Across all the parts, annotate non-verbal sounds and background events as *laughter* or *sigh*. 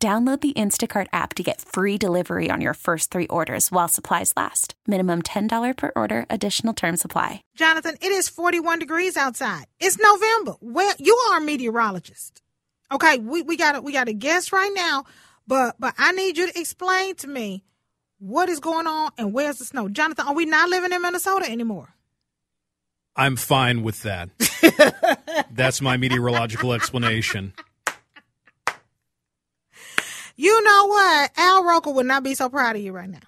Download the Instacart app to get free delivery on your first three orders while supplies last. Minimum $10 per order, additional term supply. Jonathan, it is 41 degrees outside. It's November. Well, you are a meteorologist. Okay, we, we got a, we got a guess right now, but but I need you to explain to me what is going on and where's the snow. Jonathan, are we not living in Minnesota anymore? I'm fine with that. *laughs* That's my meteorological explanation. You know what? Al Roker would not be so proud of you right now.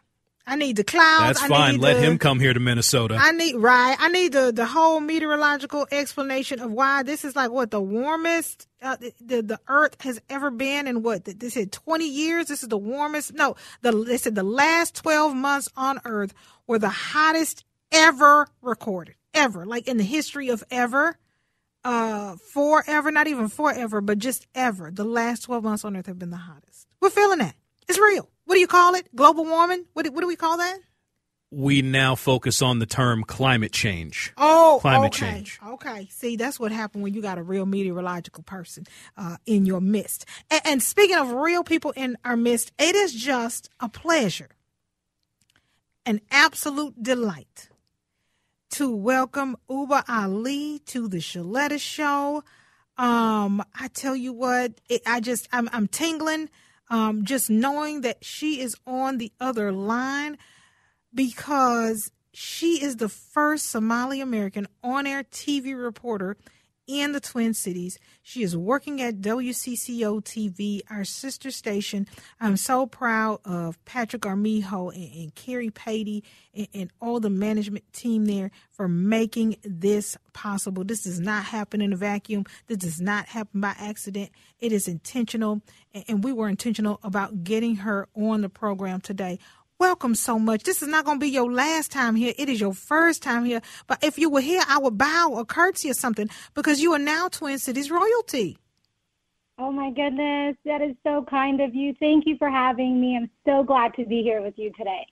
I need the clouds. That's I fine. Let the- him come here to Minnesota. I need right. I need the the whole meteorological explanation of why this is like what the warmest uh, the, the the Earth has ever been in what they said twenty years. This is the warmest. No, the they said the last twelve months on Earth were the hottest ever recorded, ever like in the history of ever. Uh, forever, not even forever, but just ever. The last twelve months on Earth have been the hottest. We're feeling that. It's real. What do you call it? Global warming? What do, what do we call that? we now focus on the term climate change. Oh, Climate okay. change. Okay. See, that's what happened when you got a real meteorological person uh, in your midst. And, and speaking of real people in our midst, it is just a pleasure, an absolute delight to welcome Ubah Ali to the Shaletta Show. Um, I tell you what, it, I just I'm I'm tingling, um, just knowing that she is on the other line because she is the first Somali American on air TV reporter in the Twin Cities. She is working at WCCO TV, our sister station. I'm so proud of Patrick Armijo and, and Carrie Patey and, and all the management team there for making this possible. This does not happen in a vacuum. This does not happen by accident. It is intentional, and, and we were intentional about getting her on the program today welcome so much. This is not going to be your last time here. It is your first time here. But if you were here, I would bow or curtsy or something because you are now Twin Cities royalty. Oh my goodness, that is so kind of you. Thank you for having me. I'm so glad to be here with you today.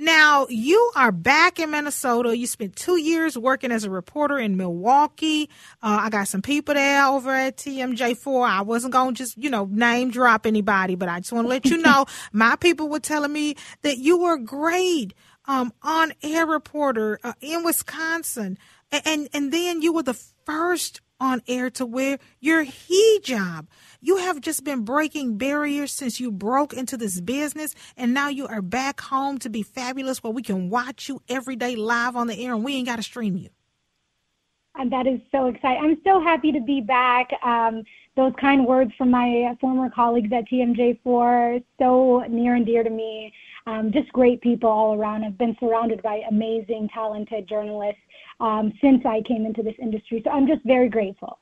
Now, you are back in Minnesota. You spent two years working as a reporter in Milwaukee. Uh, I got some people there over at TMJ4. I wasn't going to just, you know, name drop anybody, but I just want to let you *laughs* know my people were telling me that you were great um, on air reporter uh, in Wisconsin. And, and, and then you were the first on air to wear your hijab. You have just been breaking barriers since you broke into this business, and now you are back home to be fabulous where we can watch you every day live on the air and we ain't got to stream you. And that is so exciting. I'm so happy to be back. Um, those kind words from my former colleagues at TMJ4, so near and dear to me. Um, just great people all around. I've been surrounded by amazing, talented journalists um, since I came into this industry. So I'm just very grateful.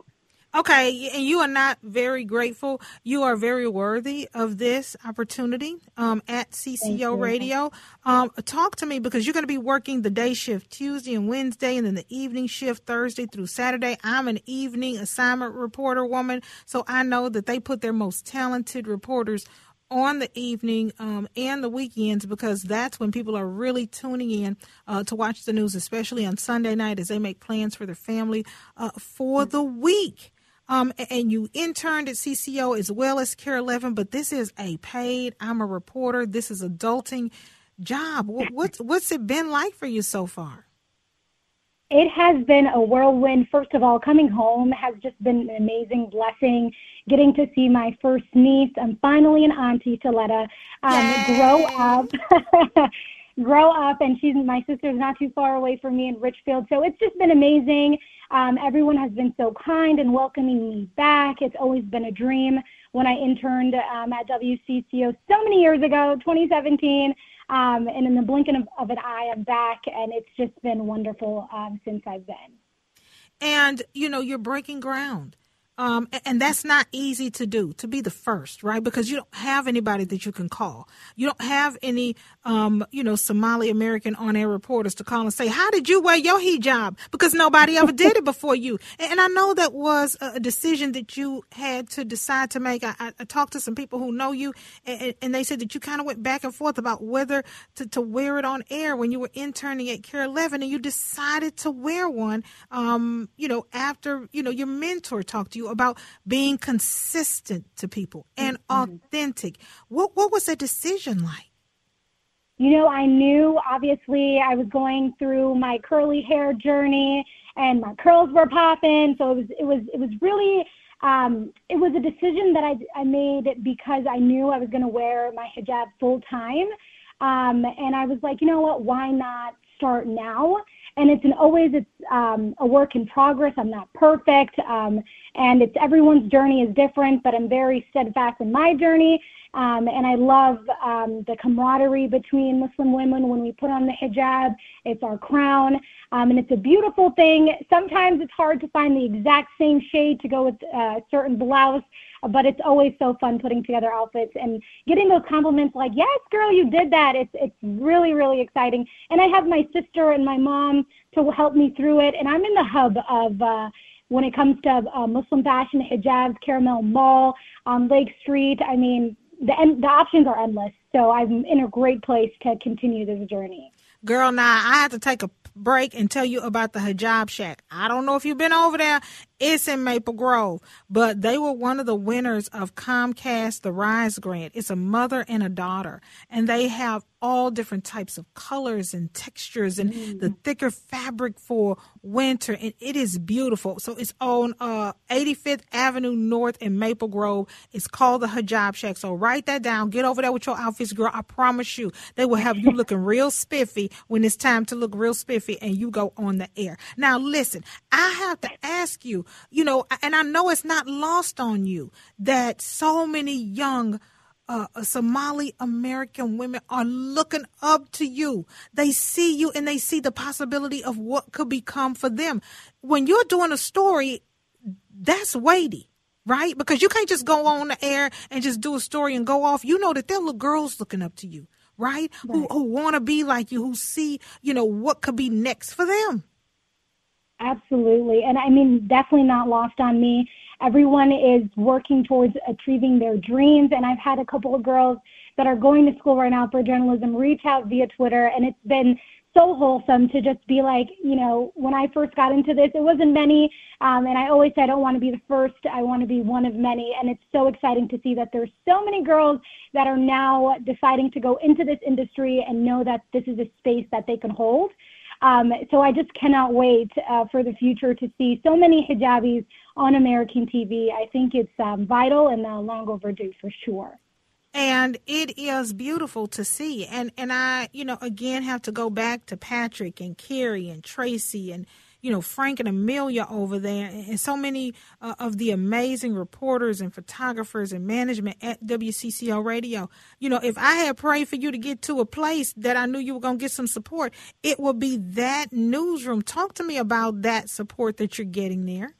Okay, and you are not very grateful. You are very worthy of this opportunity um, at CCO Radio. Um, talk to me because you're going to be working the day shift Tuesday and Wednesday, and then the evening shift Thursday through Saturday. I'm an evening assignment reporter woman, so I know that they put their most talented reporters on the evening um, and the weekends because that's when people are really tuning in uh, to watch the news, especially on Sunday night as they make plans for their family uh, for the week. Um, and you interned at CCO as well as KARE 11, but this is a paid. I'm a reporter. This is adulting job. What, what's what's it been like for you so far? It has been a whirlwind. First of all, coming home has just been an amazing blessing. Getting to see my first niece, I'm finally an auntie to Letta, um, grow up, *laughs* grow up, and she's my sister's not too far away from me in Richfield. So it's just been amazing. Um, everyone has been so kind and welcoming me back. It's always been a dream. When I interned um, at WCCO so many years ago, 2017. Um, and in the blinking of, of an eye, I'm back, and it's just been wonderful um, since I've been. And you know you're breaking ground. Um, and that's not easy to do, to be the first, right? Because you don't have anybody that you can call. You don't have any, um, you know, Somali American on air reporters to call and say, How did you wear your hijab? Because nobody ever did it before you. And I know that was a decision that you had to decide to make. I, I talked to some people who know you, and, and they said that you kind of went back and forth about whether to, to wear it on air when you were interning at KARE 11, and you decided to wear one, um, you know, after, you know, your mentor talked to you about being consistent to people and mm-hmm. authentic. What what was that decision like? You know, I knew obviously I was going through my curly hair journey and my curls were popping, so it was it was it was really um, it was a decision that I, I made because I knew I was going to wear my hijab full time. Um, and I was like, you know what, why not start now? And it's an always it's um, a work in progress. I'm not perfect, um, and it's everyone's journey is different, but I'm very steadfast in my journey. Um, and I love um, the camaraderie between Muslim women when we put on the hijab. It's our crown, um, and it's a beautiful thing. Sometimes it's hard to find the exact same shade to go with a uh, certain blouse, but it's always so fun putting together outfits and getting those compliments like, "Yes, girl, you did that." It's it's really really exciting. And I have my sister and my mom to help me through it, and I'm in the hub of. Uh, when it comes to uh, Muslim fashion, hijabs, Karmel Mall on Lake Street. I mean, the the options are endless. So I'm in a great place to continue this journey. Girl, now I have to take a break and tell you about the Hijab Shack. I don't know if you've been over there. It's in Maple Grove, but they were one of the winners of Comcast The Rise Grant. It's a mother and a daughter, and they have all different types of colors and textures and mm. the thicker fabric for winter and it is beautiful. So it's on uh 85th avenue north in maple grove. It's called the hijab shack. So write that down. Get over there with your outfits girl. I promise you they will have you *laughs* looking real spiffy when it's time to look real spiffy and you go on the air. Now listen i have to ask you you know and i know it's not lost on you that so many young uh, Somali American women are looking up to you. They see you and they see the possibility of what could become for them. When you're doing a story, that's weighty, right? Because you can't just go on the air and just do a story and go off. You know that there are little girls looking up to you, right? right. Who, who want to be like you, who see, you know, what could be next for them. Absolutely. And I mean, definitely not lost on me everyone is working towards achieving their dreams. And I've had a couple of girls that are going to school right now for journalism reach out via Twitter, and it's been so wholesome to just be like, you know, when I first got into this, it wasn't many. Um, and I always say I don't want to be the first, I want to be one of many. And it's so exciting to see that there's so many girls that are now deciding to go into this industry and know that this is a space that they can hold. Um, so I just cannot wait uh, for the future to see so many hijabis on American TV. I think it's um, vital and uh, long overdue for sure. And it is beautiful to see. And and I, you know, again have to go back to Patrick and Carrie and Tracy and you know, Frank and Amelia over there, and so many uh, of the amazing reporters and photographers and management at WCCO Radio. You know, if I had prayed for you to get to a place that I knew you were going to get some support, it would be that newsroom. Talk to me about that support that you're getting there.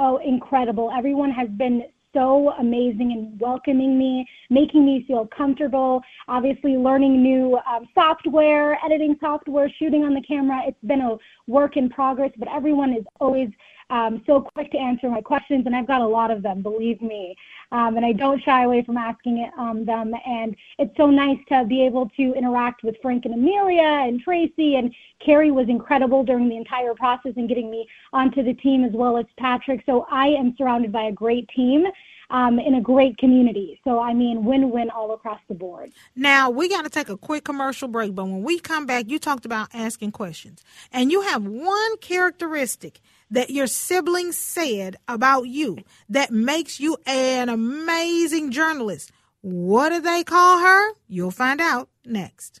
Oh, incredible. Everyone has been so amazing in welcoming me, making me feel comfortable. Obviously, learning new um, software, editing software, shooting on the camera. It's been a work in progress, but everyone is always um, so quick to answer my questions, and I've got a lot of them, believe me. Um, and I don't shy away from asking it, um, them. And it's so nice to be able to interact with Frank and Amelia and Tracy. And Carrie was incredible during the entire process and getting me onto the team as well as Patrick. So I am surrounded by a great team. Um, in a great community. So, I mean, win win all across the board. Now, we got to take a quick commercial break, but when we come back, you talked about asking questions. And you have one characteristic that your siblings said about you that makes you an amazing journalist. What do they call her? You'll find out next.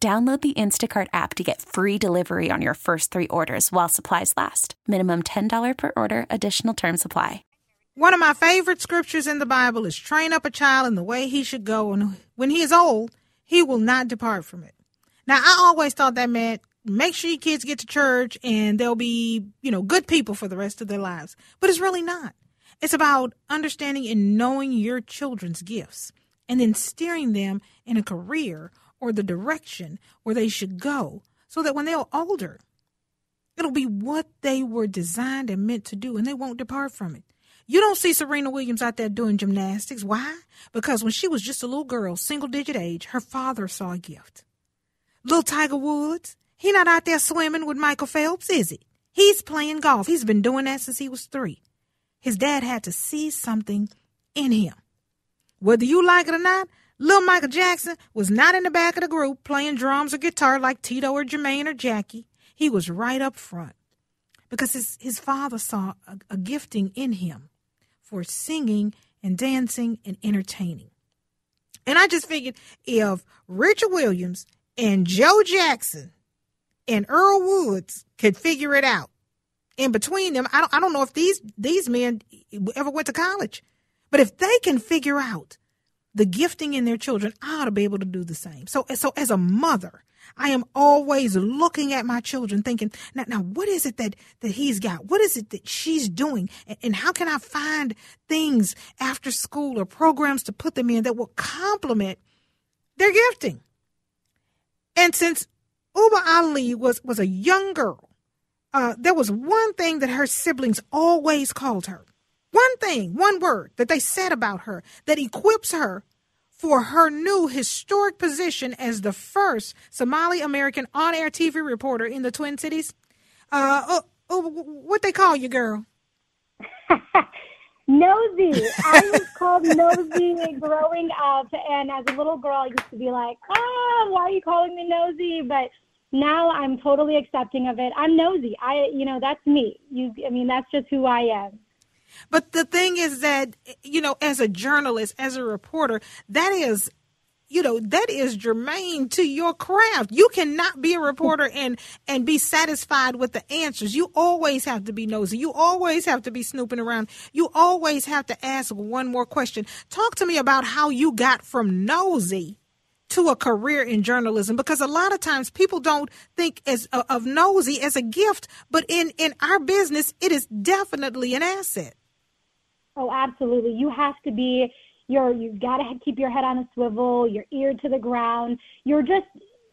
Download the Instacart app to get free delivery on your first three orders while supplies last. Minimum $10 per order, additional term supply. One of my favorite scriptures in the Bible is train up a child in the way he should go, and when he is old, he will not depart from it. Now, I always thought that meant make sure your kids get to church and they'll be, you know, good people for the rest of their lives. But it's really not. It's about understanding and knowing your children's gifts and then steering them in a career or the direction where they should go so that when they're older, it'll be what they were designed and meant to do and they won't depart from it. You don't see Serena Williams out there doing gymnastics. Why? Because when she was just a little girl, single digit age, her father saw a gift. Little Tiger Woods, he not out there swimming with Michael Phelps, is he? He's playing golf. He's been doing that since he was three. His dad had to see something in him. Whether you like it or not, Little Michael Jackson was not in the back of the group playing drums or guitar like Tito or Jermaine or Jackie. He was right up front because his, his father saw a, a gifting in him for singing and dancing and entertaining. And I just figured if Richard Williams and Joe Jackson and Earl Woods could figure it out, in between them, I don't, I don't know if these these men ever went to college, but if they can figure out the gifting in their children, I ought to be able to do the same. So, so as a mother, I am always looking at my children thinking, now, now what is it that, that he's got? What is it that she's doing? And, and how can I find things after school or programs to put them in that will complement their gifting? And since Ubah Ali was, was a young girl, uh, there was one thing that her siblings always called her. One thing, one word that they said about her that equips her for her new historic position as the first Somali American on air TV reporter in the Twin Cities. Uh, oh, oh, what they call you, girl? *laughs* nosy. I was called nosy growing up, and as a little girl, I used to be like, "Ah, why are you calling me nosy?" But now I'm totally accepting of it. I'm nosy. I, you know, that's me. You, I mean, that's just who I am. But the thing is that, you know, as a journalist, as a reporter, that is you know that is germane to your craft. You cannot be a reporter and and be satisfied with the answers. You always have to be nosy. You always have to be snooping around. You always have to ask one more question. Talk to me about how you got from nosy to a career in journalism because a lot of times people don't think as uh, of nosy as a gift but in in our business it is definitely an asset Oh, absolutely. You have to be you're you've got to keep your head on a swivel, your ear to the ground. You're just,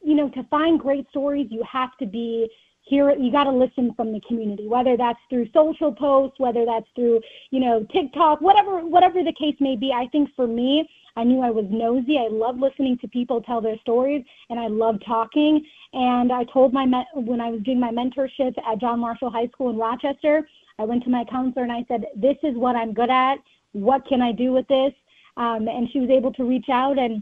you know, to find great stories, you have to be here you got to listen from the community whether that's through social posts whether that's through you know tiktok whatever whatever the case may be i think for me i knew i was nosy i love listening to people tell their stories and i love talking and i told my when i was doing my mentorship at john marshall high school in rochester I went to my counselor and I said, This is what I'm good at. What can I do with this? Um, and she was able to reach out and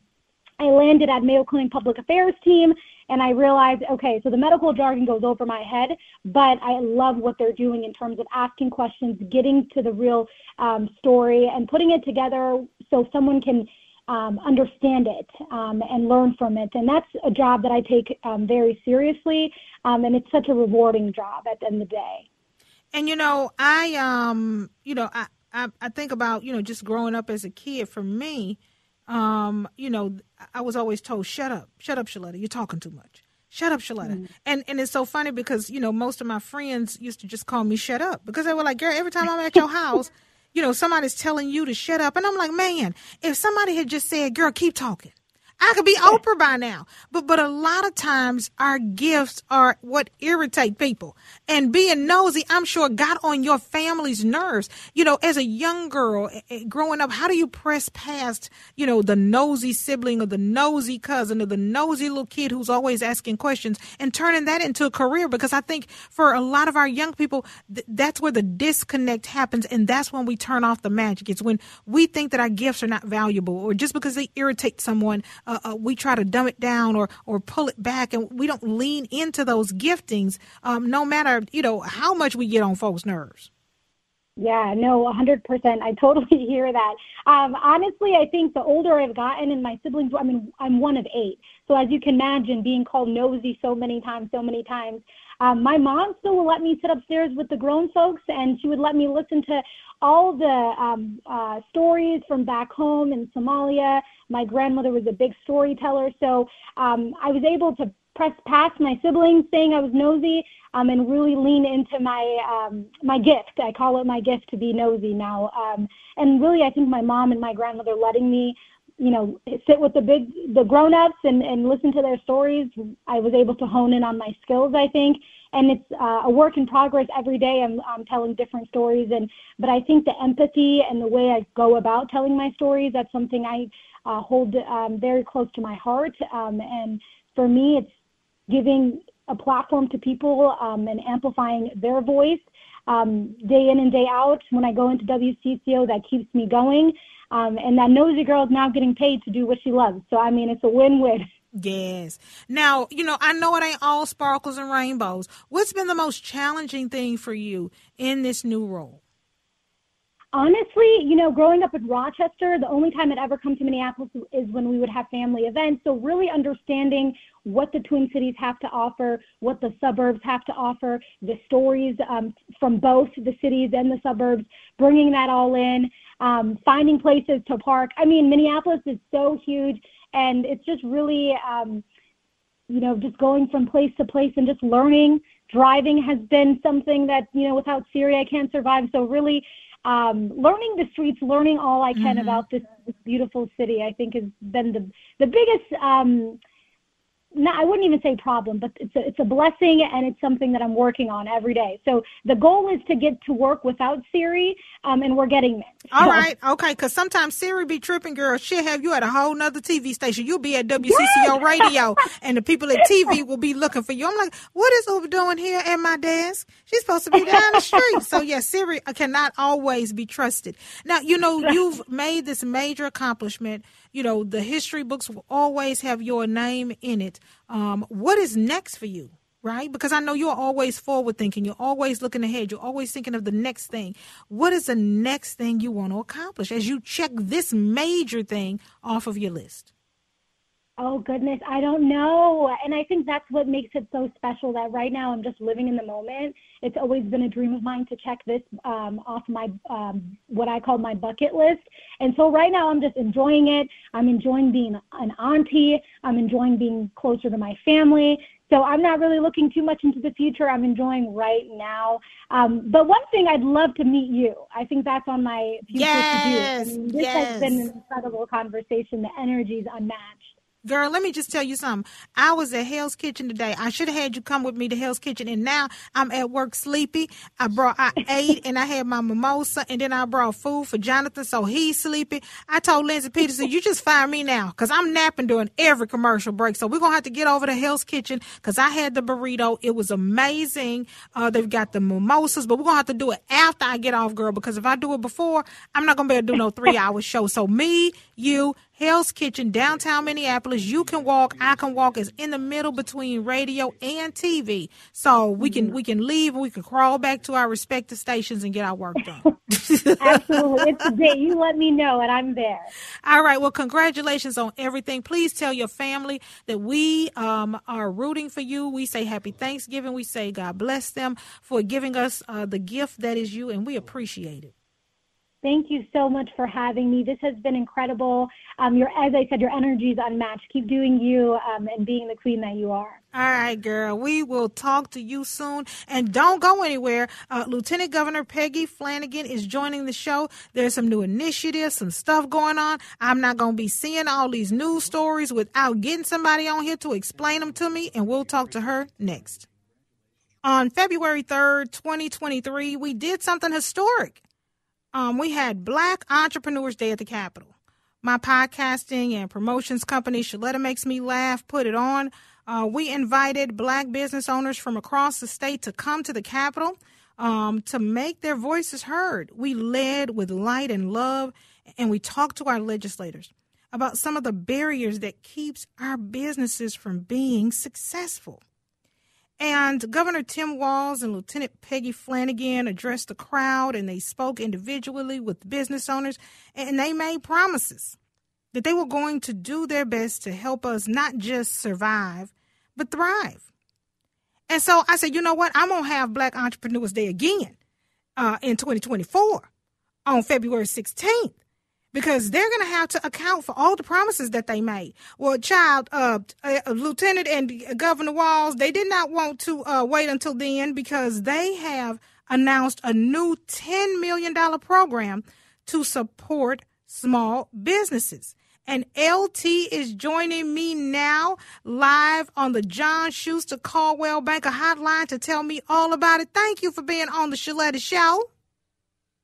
I landed at Mayo Clinic Public Affairs team and I realized, okay, so the medical jargon goes over my head, but I love what they're doing in terms of asking questions, getting to the real um, story, and putting it together so someone can um, understand it um, and learn from it. And that's a job that I take um, very seriously, um, and it's such a rewarding job at the end of the day. And you know, I um, you know, I, I I think about you know just growing up as a kid. For me, um, you know, I was always told, "Shut up, shut up, Shaletta, you're talking too much." Shut up, Shaletta. Mm. And and it's so funny because you know most of my friends used to just call me "Shut up" because they were like, "Girl, every time I'm at your *laughs* house." you know, somebody's telling you to shut up. And I'm like, man, if somebody had just said, girl, keep talking, I could be Oprah by now. But but a lot of times our gifts are what irritate people. And being nosy, I'm sure got on your family's nerves. You know, as a young girl eh, eh, growing up, how do you press past, you know, the nosy sibling or the nosy cousin or the nosy little kid who's always asking questions and turning that into a career? Because I think for a lot of our young people, th- that's where the disconnect happens and that's when we turn off the magic. It's when we think that our gifts are not valuable or just because they irritate someone, uh, uh, we try to dumb it down or or pull it back, and we don't lean into those giftings, um, no matter you know how much we get on folks' nerves. Yeah, no, 100%. I totally *laughs* hear that. Um, honestly, I think the older I've gotten and my siblings, I mean, I'm one of eight. So as you can imagine, being called nosy so many times, so many times, um, my mom still will let me sit upstairs with the grown folks and she would let me listen to all the um, uh, stories from back home in Somalia. My grandmother was a big storyteller, so um, I was able to press past my siblings saying I was nosy um, and really lean into my um, my gift. I call it my gift to be nosy now. Um, and really, I think my mom and my grandmother letting me, you know, sit with the big the grown ups and and listen to their stories. I was able to hone in on my skills. I think and it's uh, a work in progress every day. I'm, I'm telling different stories, and but I think the empathy and the way I go about telling my stories that's something I uh, hold um, very close to my heart. Um, and for me, it's giving a platform to people um, and amplifying their voice um, day in and day out. When I go into WCCO, that keeps me going. Um, and that nosy girl is now getting paid to do what she loves. So I mean, it's a win-win. Yes. Now, you know, I know it ain't all sparkles and rainbows. What's been the most challenging thing for you in this new role? Honestly, you know, growing up in Rochester, the only time I'd ever come to Minneapolis is when we would have family events. So, really understanding what the Twin Cities have to offer, what the suburbs have to offer, the stories um, from both the cities and the suburbs, bringing that all in, um, finding places to park. I mean, Minneapolis is so huge and it's just really um, you know just going from place to place and just learning driving has been something that you know without siri i can't survive so really um, learning the streets learning all i can mm-hmm. about this, this beautiful city i think has been the the biggest um, not, I wouldn't even say problem, but it's a, it's a blessing and it's something that I'm working on every day. So the goal is to get to work without Siri, um, and we're getting there. All so. right, okay, because sometimes Siri be tripping, girl. She'll have you at a whole nother TV station. You'll be at WCCO radio, *laughs* and the people at TV will be looking for you. I'm like, what is Ubah doing here at my desk? She's supposed to be down the street. So yeah, Siri cannot always be trusted. Now you know you've made this major accomplishment you know, the history books will always have your name in it. Um, what is next for you? Right? Because I know you're always forward thinking. You're always looking ahead. You're always thinking of the next thing. What is the next thing you want to accomplish as you check this major thing off of your list? Oh goodness, I don't know. And I think that's what makes it so special that right now I'm just living in the moment. It's always been a dream of mine to check this um, off my um, what I call my bucket list. And so right now I'm just enjoying it. I'm enjoying being an auntie. I'm enjoying being closer to my family. So I'm not really looking too much into the future. I'm enjoying right now. Um, but one thing I'd love to meet you. I think that's on my future yes, to do. I mean, this yes. has been an incredible conversation. The energy is unmatched. Girl, let me just tell you something. I was at Hell's Kitchen today. I should have had you come with me to Hell's Kitchen, and now I'm at work sleepy. I brought, I *laughs* ate, and I had my mimosa, and then I brought food for Jonathan, so he's sleepy. I told Lindsay Peterson, you just fire me now, because I'm napping during every commercial break. So we're to have to get over to Hell's Kitchen, because I had the burrito. It was amazing. Uh, they've got the mimosas, but we're to have to do it after I get off, girl, because if I do it before, I'm not to be able to do no three hour show. So me, you, Hell's Kitchen, downtown Minneapolis. You can walk, I can walk. Is in the middle between radio and TV, so we can we can leave and we can crawl back to our respective stations and get our work done. *laughs* Absolutely, it's a day. You let me know, and I'm there. All right. Well, congratulations on everything. Please tell your family that we um, are rooting for you. We say Happy Thanksgiving. We say God bless them for giving us uh, the gift that is you, and we appreciate it. Thank you so much for having me. This has been incredible. Um, your, as I said, your energy is unmatched. Keep doing you um, and being the queen that you are. All right, girl. We will talk to you soon. And don't go anywhere. Uh, Lieutenant Governor Peggy Flanagan is joining the show. There's some new initiatives, some stuff going on. I'm not going to be seeing all these news stories without getting somebody on here to explain them to me. And we'll talk to her next. On February 3rd, 2023, we did something historic. Um, we had Black Entrepreneurs Day at the Capitol. My podcasting and promotions company, Shaletta Makes Me Laugh, put it on. Uh, we invited black business owners from across the state to come to the Capitol um, to make their voices heard. We led with light and love, and we talked to our legislators about some of the barriers that keeps our businesses from being successful. And Governor Tim Walz and Lieutenant Peggy Flanagan addressed the crowd and they spoke individually with business owners and they made promises that they were going to do their best to help us not just survive, but thrive. And so I said, you know what? I'm going to have Black Entrepreneurs Day again uh, in 2024 on February 16th because they're going to have to account for all the promises that they made. Well, child, uh, uh, Lieutenant and Governor Walz, they did not want to uh, wait until then because they have announced a new $10 million program to support small businesses. And LT is joining me now live on the John Schuster Coldwell Banker Hotline to tell me all about it. Thank you for being on the Shaletta Show.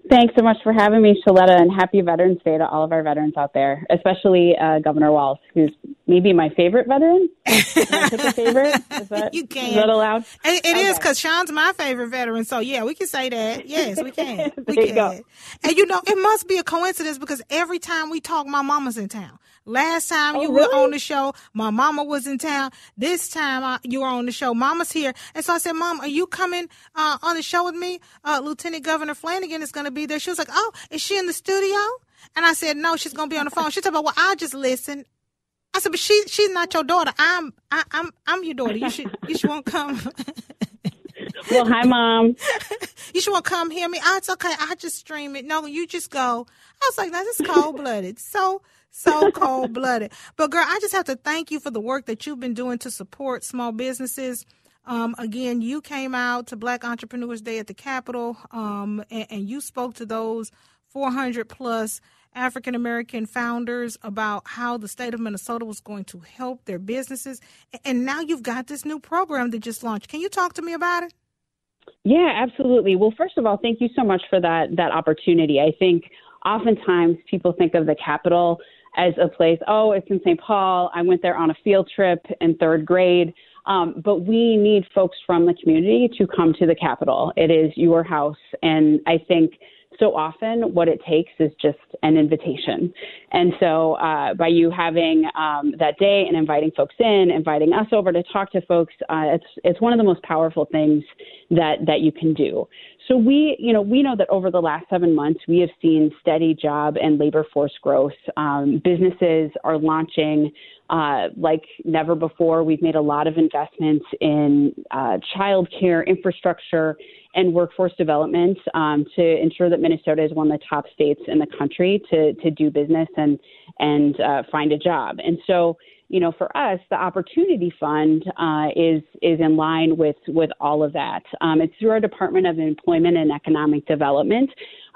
Thanks so much for having me, Shaletta, and happy Veterans Day to all of our veterans out there, especially uh, Governor Walz, who's maybe my favorite veteran. *laughs* Can pick a favorite? Is that, you can. Is that allowed? It, it okay. is because Sean's my favorite veteran. So yeah, we can say that. Yes, we can. *laughs* we can. Go. And you know, it must be a coincidence because every time we talk, my mama's in town. Last time oh, you really? were on the show, my mama was in town. This time I, you were on the show, mama's here. And so I said, Mom, are you coming uh, on the show with me? Uh, Lieutenant Governor Flanagan is going to be there. She was like, Oh, is she in the studio? And I said, No, she's going to be on the phone. She said, Well, I'll just listen. I said, but she she's not your daughter. I'm I, I'm I'm your daughter. You should you should want to come. *laughs* well, hi, mom. *laughs* you should want to come hear me. Oh, it's okay. I just stream it. No, you just go. I was like, that's cold blooded. *laughs* So so cold blooded. But girl, I just have to thank you for the work that you've been doing to support small businesses. Um, again, you came out to Black Entrepreneurs Day at the Capitol, um, and, and you spoke to those 400 plus African American founders about how the state of Minnesota was going to help their businesses. And now you've got this new program that just launched. Can you talk to me about it? Yeah, absolutely. Well, first of all, thank you so much for that that opportunity. I think oftentimes people think of the Capitol as a place, oh, it's in St. Paul. I went there on a field trip in third grade. Um, but we need folks from the community to come to the Capitol. It is your house. And I think so often what it takes is just an invitation. And so uh, by you having um, that day and inviting folks in, inviting us over to talk to folks, uh, it's it's one of the most powerful things that that you can do. So we, you know, we know that over the last seven months, we have seen steady job and labor force growth. Um, businesses are launching uh, like never before. We've made a lot of investments in uh, childcare infrastructure and workforce development um, to ensure that Minnesota is one of the top states in the country to to do business and and uh, find a job. And so, you know, for us, the Opportunity Fund uh, is is in line with with all of that. Um, it's through our Department of Employment and Economic Development.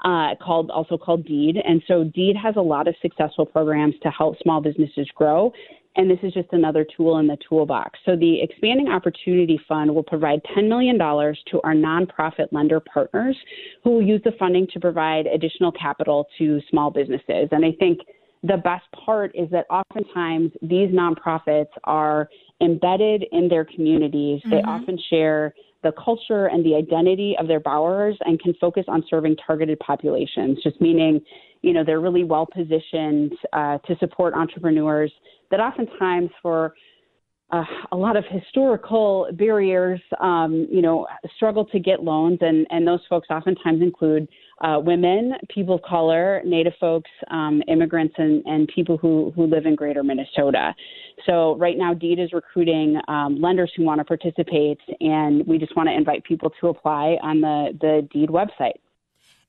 Uh, called also called DEED, and so DEED has a lot of successful programs to help small businesses grow and this is just another tool in the toolbox. So the Expanding Opportunity Fund will provide $10 million to our nonprofit lender partners who will use the funding to provide additional capital to small businesses. And I think the best part is that oftentimes these nonprofits are embedded in their communities. Mm-hmm. They often share the culture and the identity of their borrowers and can focus on serving targeted populations, just meaning, you know, they're really well positioned uh, to support entrepreneurs that oftentimes for uh, a lot of historical barriers, um, you know, struggle to get loans, and, and those folks oftentimes include uh, women, people of color, Native folks, um, immigrants, and, and people who, who live in greater Minnesota. So, right now, DEED is recruiting um, lenders who want to participate, and we just want to invite people to apply on the, the DEED website.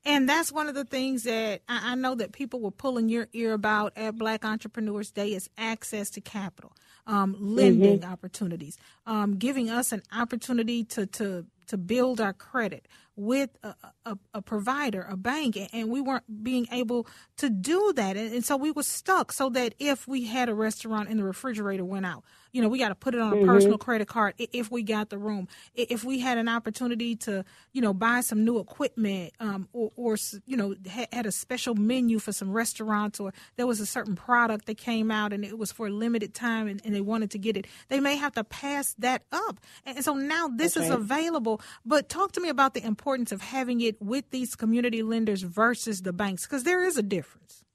And that's one of the things that I, I know that people were pulling your ear about at Black Entrepreneurs Day is access to capital, um, lending mm-hmm. opportunities, um, giving us an opportunity to, to, to build our credit with a, a, a, provider, a bank, and we weren't being able to do that. And, and, so we were stuck so that if we had a restaurant and the refrigerator went out, you know, we got to put it on a mm-hmm. personal credit card if we got the room. If we had an opportunity to, you know, buy some new equipment um, or, or, you know, had a special menu for some restaurants or there was a certain product that came out and it was for a limited time and, and they wanted to get it, they may have to pass that up. And so now this That's is available. But talk to me about the importance of having it with these community lenders versus the banks because there is a difference.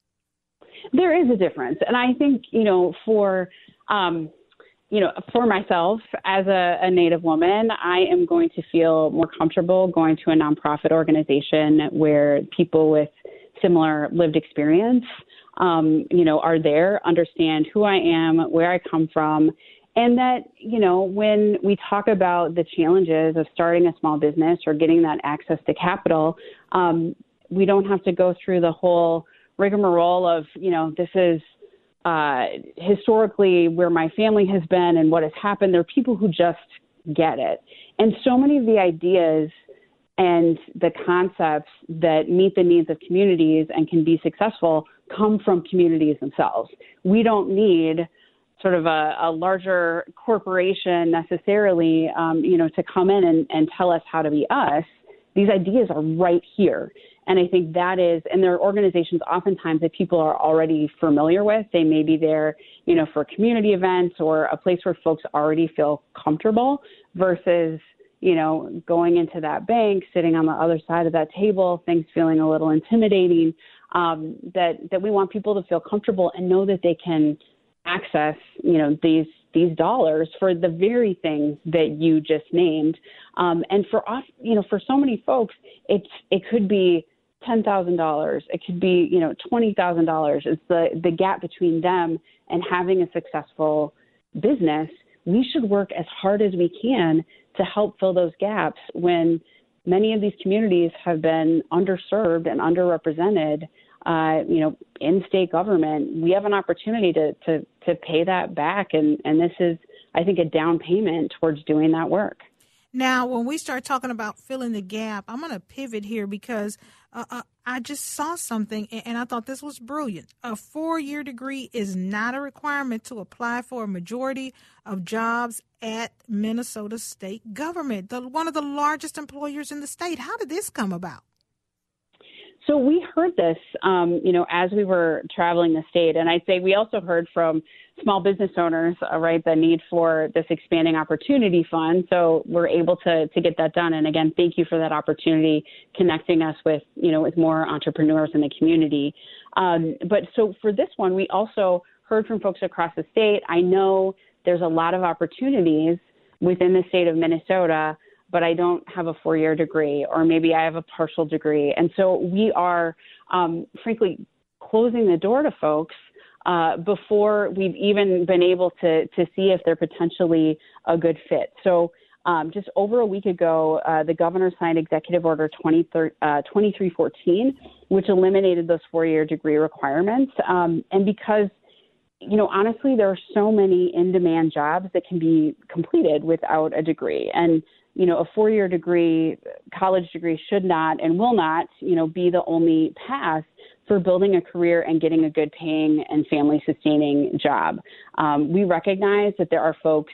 There is a difference. And I think, you know, for, um, you know, for myself as a, a, Native woman, I am going to feel more comfortable going to a nonprofit organization where people with similar lived experience, um, you know, are there, understand who I am, where I come from, and that, you know, when we talk about the challenges of starting a small business or getting that access to capital, um, we don't have to go through the whole rigmarole of, you know, this is – uh, historically where my family has been and what has happened. There are people who just get it. And so many of the ideas and the concepts that meet the needs of communities and can be successful come from communities themselves. We don't need sort of a, a larger corporation necessarily, um, you know, to come in and, and tell us how to be us. These ideas are right here. And I think that is, and there are organizations oftentimes that people are already familiar with. They may be there, you know, for community events or a place where folks already feel comfortable versus, you know, going into that bank, sitting on the other side of that table, things feeling a little intimidating. Um, that that we want people to feel comfortable and know that they can access, you know, these these dollars for the very things that you just named. Um, and for us, you know, for so many folks, it's it could be ten thousand dollars. It could be, you know, twenty thousand dollars. It's the the gap between them and having a successful business. We should work as hard as we can to help fill those gaps when many of these communities have been underserved and underrepresented. Uh, you know, in state government, we have an opportunity to to to pay that back, and and this is, I think, a down payment towards doing that work. Now, when we start talking about filling the gap, I'm going to pivot here because uh, uh, I just saw something and, and I thought this was brilliant. A four year degree is not a requirement to apply for a majority of jobs at Minnesota state government, the, one of the largest employers in the state. How did this come about? So we heard this, um, you know, as we were traveling the state, and I'd say we also heard from small business owners, uh, right, the need for this expanding opportunity fund. So we're able to to get that done. And again, thank you for that opportunity, connecting us with, you know, with more entrepreneurs in the community. Um, but so for this one, we also heard from folks across the state. I know there's a lot of opportunities within the state of Minnesota but I don't have a four year degree, or maybe I have a partial degree. And so we are, um, frankly, closing the door to folks uh, before we've even been able to, to see if they're potentially a good fit. So um, just over a week ago, uh, the governor signed Executive Order 20, uh, 2314, which eliminated those four year degree requirements. Um, and because you know, honestly, there are so many in demand jobs that can be completed without a degree. And you know, a four-year degree, college degree should not and will not, you know, be the only path for building a career and getting a good paying and family sustaining job. Um, we recognize that there are folks,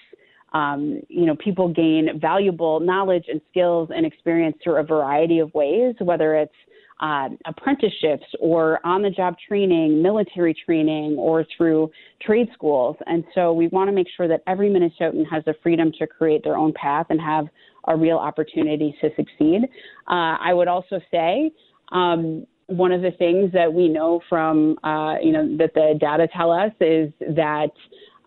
um, you know, people gain valuable knowledge and skills and experience through a variety of ways, whether it's uh, apprenticeships or on the job training, military training, or through trade schools. And so we want to make sure that every Minnesotan has the freedom to create their own path and have a real opportunity to succeed. Uh, I would also say, um, one of the things that we know from, uh, you know, that the data tell us is that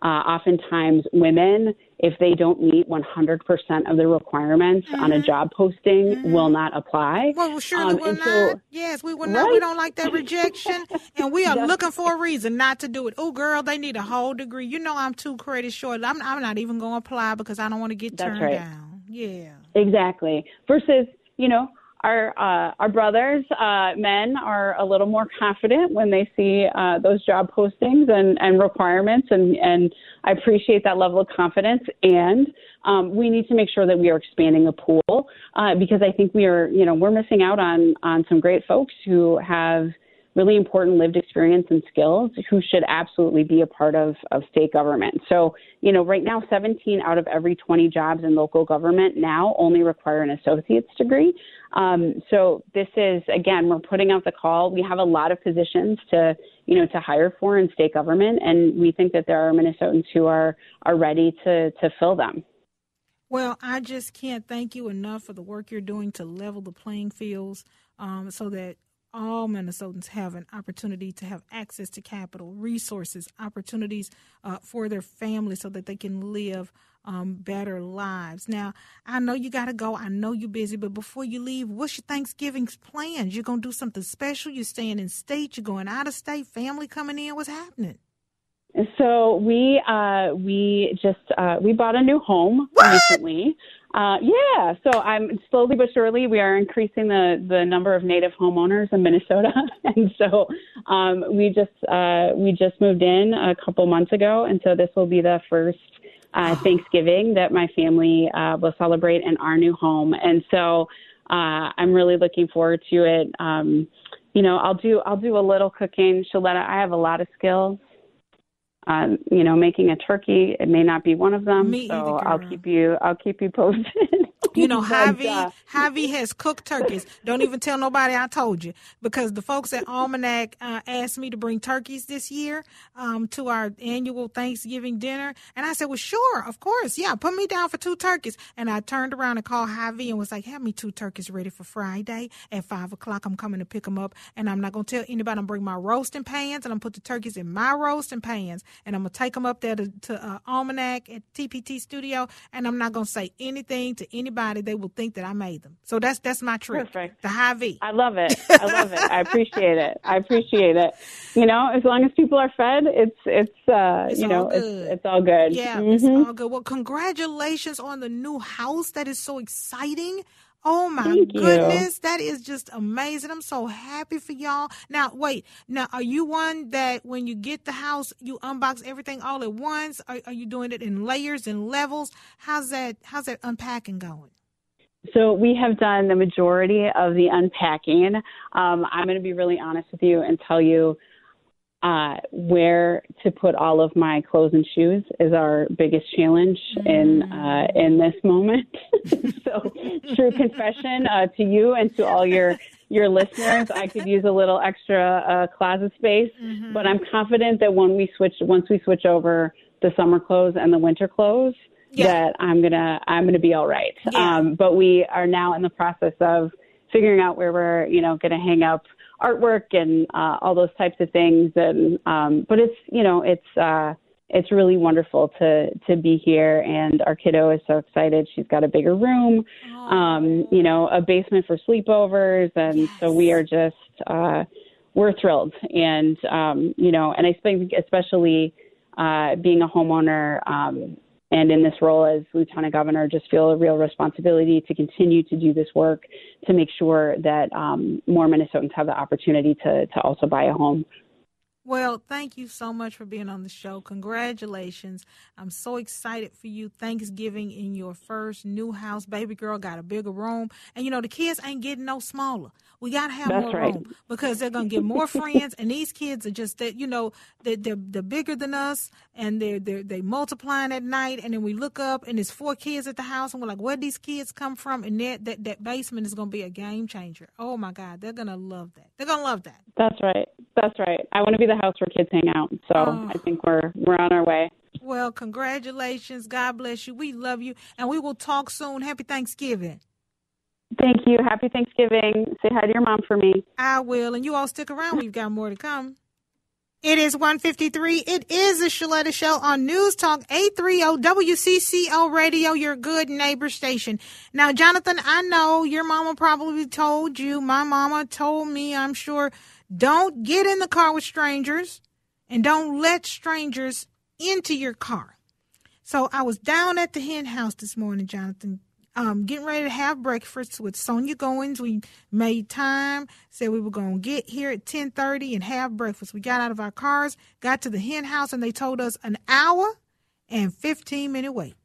uh, oftentimes women if they don't meet 100% of the requirements mm-hmm. on a mm-hmm. job posting, mm-hmm. will not apply. Well, surely um, will not. So, yes, we will right? not. We don't like that rejection, and we are looking for a reason not to do it. Oh, girl, they need a whole degree. You know, I'm too credit short. I'm, I'm not even going to apply because I don't want to get turned right. down. Yeah. Exactly. Versus, you know, our uh, our brothers, uh, men, are a little more confident when they see uh, those job postings and, and requirements, and and I appreciate that level of confidence. And um, we need to make sure that we are expanding the pool uh, because I think we are, you know, we're missing out on on some great folks who have really important lived experience and skills who should absolutely be a part of, of state government. So, you know, right now, 17 out of every 20 jobs in local government now only require an associate's degree. Um, so this is, again, we're putting out the call. We have a lot of positions to, you know, to hire for in state government, and we think that there are Minnesotans who are, are ready to, to fill them. Well, I just can't thank you enough for the work you're doing to level the playing fields um, so that all Minnesotans have an opportunity to have access to capital, resources, opportunities uh, for their families so that they can live um, better lives. Now, I know you got to go. I know you're busy, but before you leave, what's your Thanksgiving plans? You're going to do something special? You're staying in state? You're going out of state? Family coming in? What's happening? So we uh, we just uh, we bought a new home what? recently. Uh, yeah, so I'm slowly but surely we are increasing the the number of native homeowners in Minnesota, *laughs* and so um, we just uh, we just moved in a couple months ago, and so this will be the first uh, *gasps* Thanksgiving that my family uh, will celebrate in our new home, and so uh, I'm really looking forward to it. Um, you know, I'll do I'll do a little cooking. Shaletta, I have a lot of skills um, you know, making a turkey. It may not be one of them, Me so either, I'll keep you. I'll keep you *laughs* posted. *laughs* You know, Javi, Javi has cooked turkeys. Don't even tell nobody I told you because the folks at Almanac uh, asked me to bring turkeys this year um, to our annual Thanksgiving dinner. And I said, well, sure, of course. Yeah, put me down for two turkeys. And I turned around and called Javi and was like, have me two turkeys ready for Friday at 5 o'clock. I'm coming to pick them up. And I'm not going to tell anybody. I'm bring my roasting pans and I'm put the turkeys in my roasting pans. And I'm going to take them up there to, to uh, Almanac at TPT Studio. And I'm not going to say anything to anybody anybody, they will think that I made them. So that's that's my trick. Perfect. The Hy-Vee. I love it. *laughs* I love it. I appreciate it. I appreciate it. You know, as long as people are fed, it's it's uh it's you know it's it's all good. Yeah, mm-hmm. it's all good. Well, congratulations on the new house. That is so exciting. Oh my Thank goodness, you. that is just amazing. I'm so happy for y'all. Now, wait, now are you one that when you get the house, you unbox everything all at once? Are, are you doing it in layers and levels? How's that how's that unpacking going? So we have done the majority of the unpacking. Um, I'm going to be really honest with you and tell you uh, where to put all of my clothes and shoes is our biggest challenge in uh, in this moment. *laughs* so, true confession uh, to you and to all your your listeners, I could use a little extra uh, closet space, Mm-hmm. but I'm confident that when we switch once we switch over the summer clothes and the winter clothes, Yeah. that I'm gonna I'm gonna be all right. Yeah. Um, but we are now in the process of figuring out where we're you know gonna hang up artwork and uh, all those types of things. And um, but it's you know it's uh, it's really wonderful to to be here, and our kiddo is so excited. She's got a bigger room, um, you know, a basement for sleepovers, and so we are just uh, we're thrilled. And um, you know, and I think especially uh, being a homeowner. Um, and in this role as lieutenant governor, just feel a real responsibility to continue to do this work to make sure that um, more Minnesotans have the opportunity to to also buy a home. Well, thank you so much for being on the show. Congratulations. I'm so excited for you. Thanksgiving in your first new house. Baby girl got a bigger room. And you know, the kids ain't getting no smaller. We got to have That's more right. room because they're going to get more friends. And these kids are just that, you know, they're, they're, they're bigger than us and they're, they're, they multiplying at night. And then we look up and there's four kids at the house and we're like, where'd these kids come from? And that, that, that basement is going to be a game changer. Oh my God. They're going to love that. They're going to love that. That's right. That's right. I want to be the house where kids hang out. So Oh. I think we're we're on our way. Well, congratulations. God bless you. We love you. And we will talk soon. Happy Thanksgiving. Thank you. Happy Thanksgiving. Say hi to your mom for me. I will. And you all stick around. We've got more to come. It is 153. It is the Shaletta Show on News Talk 830 WCCO Radio, your good neighbor station. Now, Jonathan, I know your mama probably told you, my mama told me, I'm sure, don't get in the car with strangers and don't let strangers into your car. So I was down at the hen house this morning, Jonathan. um, getting ready to have breakfast with Sonia Goins. We made time, said we were going to get here at 10:30 and have breakfast. We got out of our cars, got to the hen house, and they told us an hour and 15 minute wait.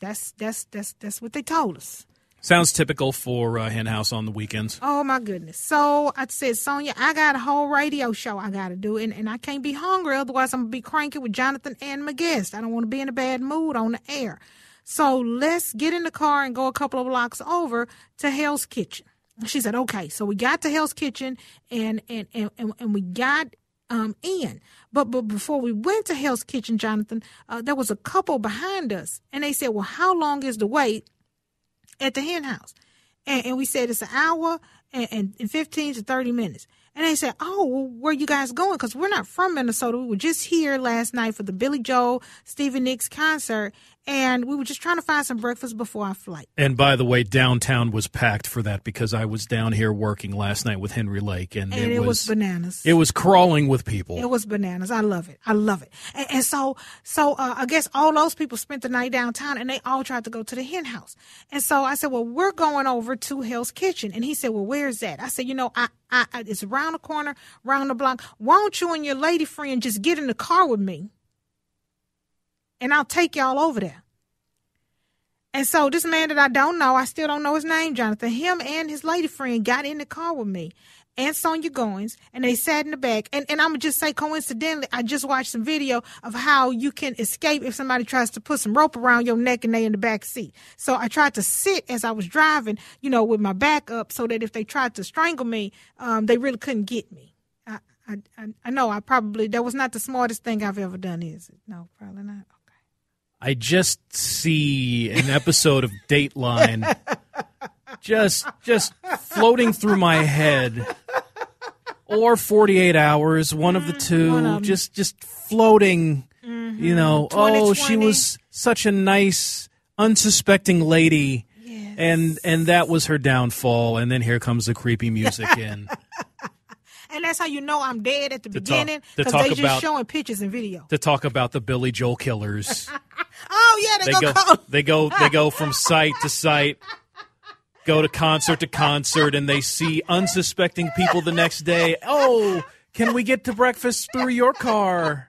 That's that's that's that's what they told us. Sounds typical for uh, Hen House on the weekends. Oh my goodness. So I said, Sonia, I got a whole radio show I got to do, and, and I can't be hungry. Otherwise, I'm to be cranky with Jonathan and my guest. I don't want to be in a bad mood on the air. So let's get in the car and go a couple of blocks over to Hell's Kitchen. She said, okay. So we got to Hell's Kitchen and, and, and, and, and we got um, in. But, but before we went to Hell's Kitchen, Jonathan, uh, there was a couple behind us. And they said, well, how long is the wait at the hen house? And, and we said, it's an hour and, and, and 15 to 30 minutes. And they said, "Oh, well, where you guys going? Because we're not from Minnesota. We were just here last night for the Billy Joel Stevie Nicks concert, and we were just trying to find some breakfast before our flight." And by the way, downtown was packed for that because I was down here working last night with Henry Lake, and, And it, was, bananas. it was crawling with people. It was bananas. I love it. I love it. And, and so, so uh, I guess all those people spent the night downtown, and they all tried to go to the hen house. And so I said, "Well, we're going over to Hell's Kitchen." And he said, "Well, where's that?" I said, "You know, I, I, I it's around the corner, around the block. Why don't you and your lady friend just get in the car with me, and I'll take y'all over there." And so this man that I don't know, I still don't know his name, Jonathan. Him and his lady friend got in the car with me and Sonia Goins, and they sat in the back. And, and I'm gonna just say, coincidentally, I just watched some video of how you can escape if somebody tries to put some rope around your neck and they in the back seat. So I tried to sit as I was driving, you know, with my back up, so that if they tried to strangle me, um, they really couldn't get me. I, I, I, I know I probably that was not the smartest thing I've ever done, is it? No, probably not. I just see an episode of Dateline just just floating through my head. Or 48 hours, one of the two, Mm, one 'em. just just floating, you know, oh, she was such a nice unsuspecting lady. Yes. And and that was her downfall and then here comes the creepy music in. And that's how you know I'm dead at the beginning because they just about- showing pictures and video. to talk about the Billy Joel killers. *laughs* Oh yeah, they, they go, go they go they go from site to site go to concert to concert and they see unsuspecting people the next day oh can we get to breakfast through your car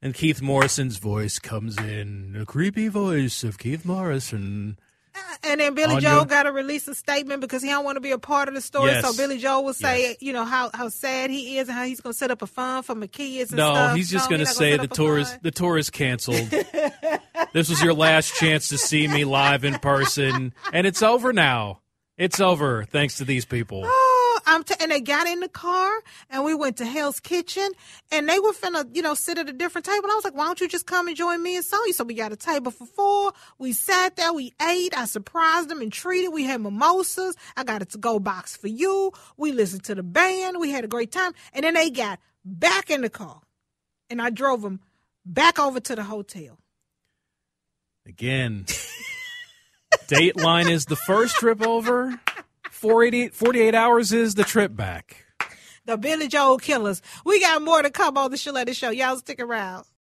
and keith morrison's voice comes in the creepy voice of keith morrison And then Billy Joel your- got to release a statement because he don't want to be a part of the story. Yes. So Billy Joel will say, Yes. you know, how, how sad he is and how he's going to set up a fund for my kids and no stuff. he's just No, going to say the tour is the tour is canceled *laughs* this was your last chance to see me live in person and it's over now it's over thanks to these people Oh, I'm t- and they got in the car and we went to Hell's Kitchen and they were finna, you know, sit at a different table. And I was like, why don't you just come and join me and Sonya? So we got a table for four. We sat there, we ate. I surprised them and treated. We had mimosas. I got a to go box for you. We listened to the band. We had a great time. And then they got back in the car and I drove them back over to the hotel. Again, *laughs* Dateline is the first trip over. 48, 48 hours is the trip back. The Billy Joel Killers. We got more to come on the Shaletta Show. Y'all stick around.